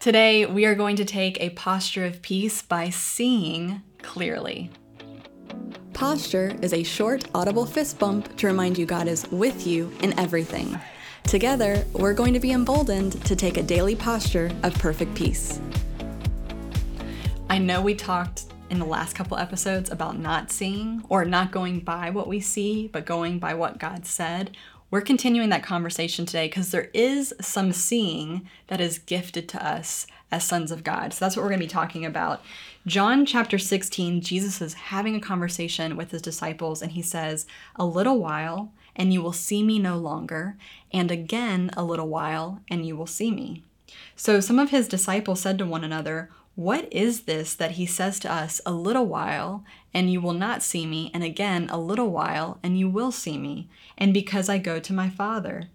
Today, we are going to take a posture of peace by seeing clearly. Posture is a short, audible fist bump to remind you God is with you in everything. Together, we're going to be emboldened to take a daily posture of perfect peace. I know we talked in the last couple episodes about not seeing or not going by what we see, but going by what God said. We're continuing that conversation today because there is some seeing that is gifted to us as sons of God. So that's what we're going to be talking about. John chapter 16, Jesus is having a conversation with his disciples, and he says, A little while, and you will see me no longer, and again a little while, and you will see me. So some of his disciples said to one another, what is this that he says to us, a little while, and you will not see me, and again a little while, and you will see me, and because I go to my Father?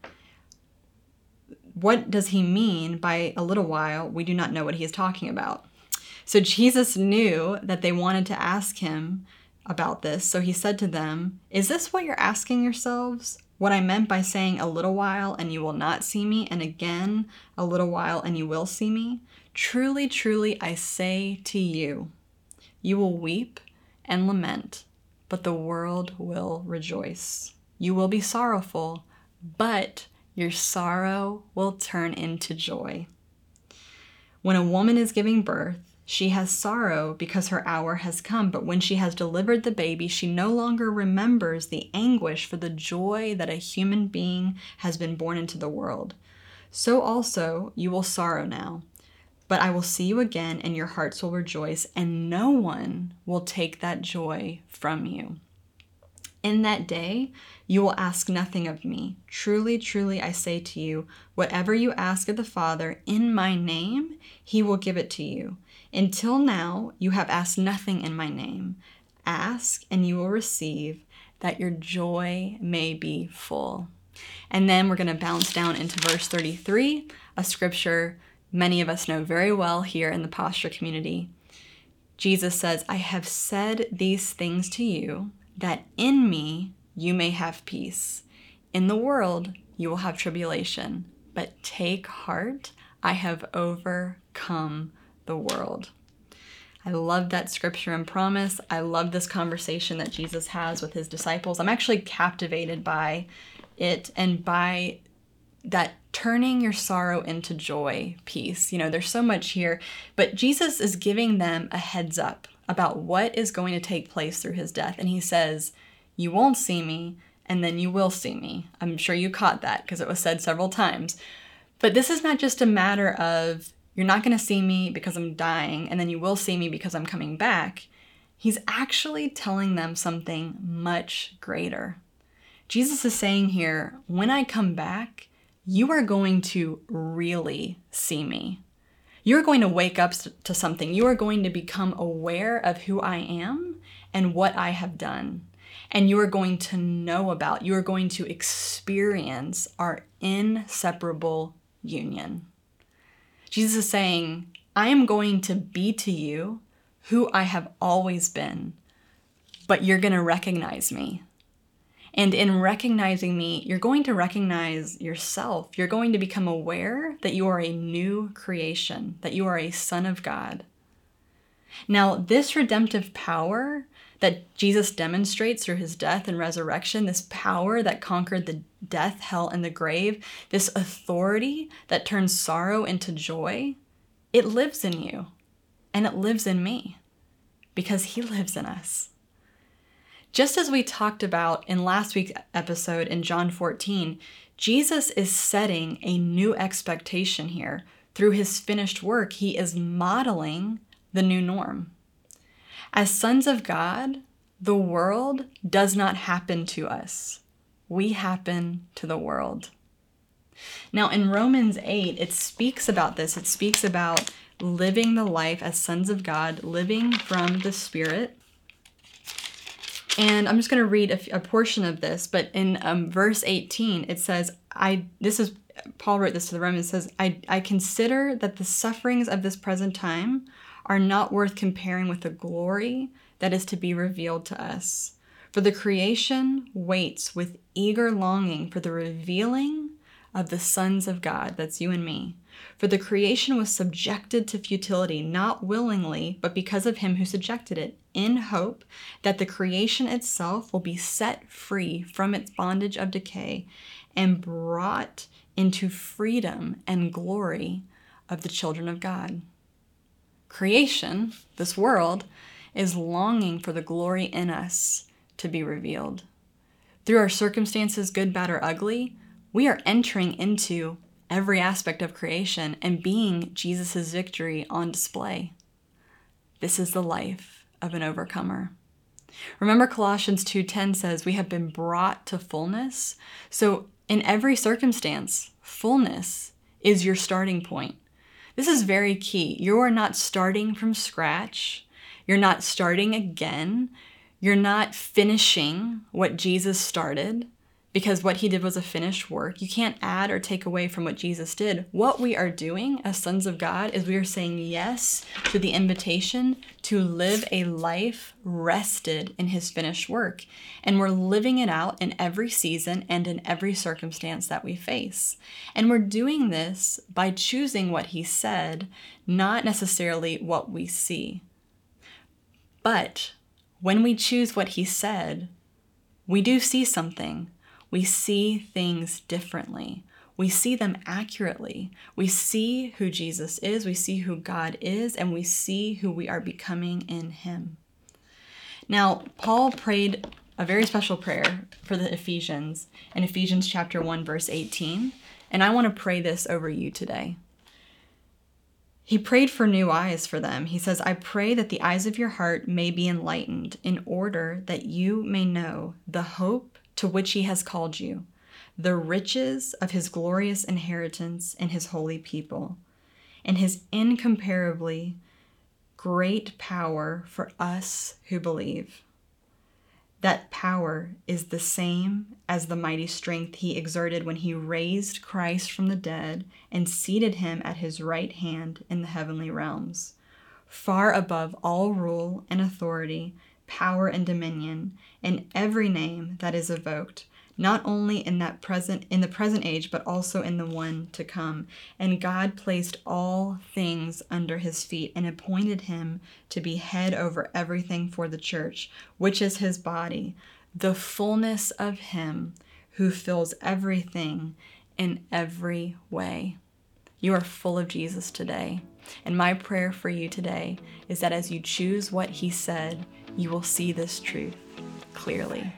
What does he mean by a little while? We do not know what he is talking about. So Jesus knew that they wanted to ask him about this, so he said to them, Is this what you're asking yourselves? What I meant by saying a little while and you will not see me, and again a little while and you will see me? Truly, truly, I say to you, you will weep and lament, but the world will rejoice. You will be sorrowful, but your sorrow will turn into joy. When a woman is giving birth, she has sorrow because her hour has come, but when she has delivered the baby, she no longer remembers the anguish for the joy that a human being has been born into the world. So also you will sorrow now but I will see you again, and your hearts will rejoice, and no one will take that joy from you. In that day, you will ask nothing of me. Truly, truly, I say to you, whatever you ask of the Father in my name, he will give it to you. Until now, you have asked nothing in my name. Ask, and you will receive, that your joy may be full. And then we're going to bounce down into verse 33, a scripture many of us know very well here in the posture community. Jesus says, I have said these things to you that in me you may have peace. In the world you will have tribulation, but take heart, I have overcome the world. I love that scripture and promise. I love this conversation that Jesus has with his disciples. I'm actually captivated by it and by that turning your sorrow into joy piece. You know, there's so much here, but Jesus is giving them a heads up about what is going to take place through his death. And he says, You won't see me, and then you will see me. I'm sure you caught that because it was said several times. But this is not just a matter of you're not going to see me because I'm dying, and then you will see me because I'm coming back. He's actually telling them something much greater. Jesus is saying here, when I come back, you are going to really see me. You're going to wake up to something. You are going to become aware of who I am and what I have done. And you are going to know about, you are going to experience our inseparable union. Jesus is saying, I am going to be to you who I have always been, but you're going to recognize me. And in recognizing me, you're going to recognize yourself. You're going to become aware that you are a new creation, that you are a son of God. Now, this redemptive power that Jesus demonstrates through his death and resurrection, this power that conquered the death, hell, and the grave, this authority that turns sorrow into joy, it lives in you and it lives in me because he lives in us. Just as we talked about in last week's episode in John 14, Jesus is setting a new expectation here. Through his finished work, he is modeling the new norm. As sons of God, the world does not happen to us, we happen to the world. Now, in Romans 8, it speaks about this. It speaks about living the life as sons of God, living from the Spirit. And I'm just going to read a, a, portion of this, but in um, verse 18, it says, I, this is, Paul wrote this to the Romans, says, I, I consider that the sufferings of this present time are not worth comparing with the glory that is to be revealed to us. For the creation waits with eager longing for the revealing of the sons of God, that's you and me. For the creation was subjected to futility, not willingly, but because of him who subjected it, in hope that the creation itself will be set free from its bondage of decay and brought into freedom and glory of the children of God. Creation, this world, is longing for the glory in us to be revealed. Through our circumstances, good, bad, or ugly, we are entering into every aspect of creation and being Jesus' victory on display. This is the life of an overcomer. Remember Colossians 2:10 says we have been brought to fullness. So in every circumstance, fullness is your starting point. This is very key. You are not starting from scratch. You're not starting again. You're not finishing what Jesus started because what he did was a finished work. You can't add or take away from what Jesus did. What we are doing as sons of God is we are saying yes to the invitation to live a life rested in his finished work. And we're living it out in every season and in every circumstance that we face. And we're doing this by choosing what he said, not necessarily what we see. But when we choose what he said, we do see something we see things differently. We see them accurately. We see who Jesus is, we see who God is, and we see who we are becoming in Him. Now, Paul prayed a very special prayer for the Ephesians in Ephesians chapter 1 verse 18, and I want to pray this over you today. He prayed for new eyes for them. He says, I pray that the eyes of your heart may be enlightened in order that you may know the hope to which he has called you, the riches of his glorious inheritance in his holy people, and his incomparably great power for us who believe. That power is the same as the mighty strength he exerted when he raised Christ from the dead and seated him at his right hand in the heavenly realms, far above all rule and authority power, and dominion in every name that is evoked, not only in that present in the present age, but also in the one to come. And God placed all things under his feet and appointed him to be head over everything for the church, which is his body, the fullness of him who fills everything in every way. You are full of Jesus today. And my prayer for you today is that as you choose what he said, you will see this truth clearly.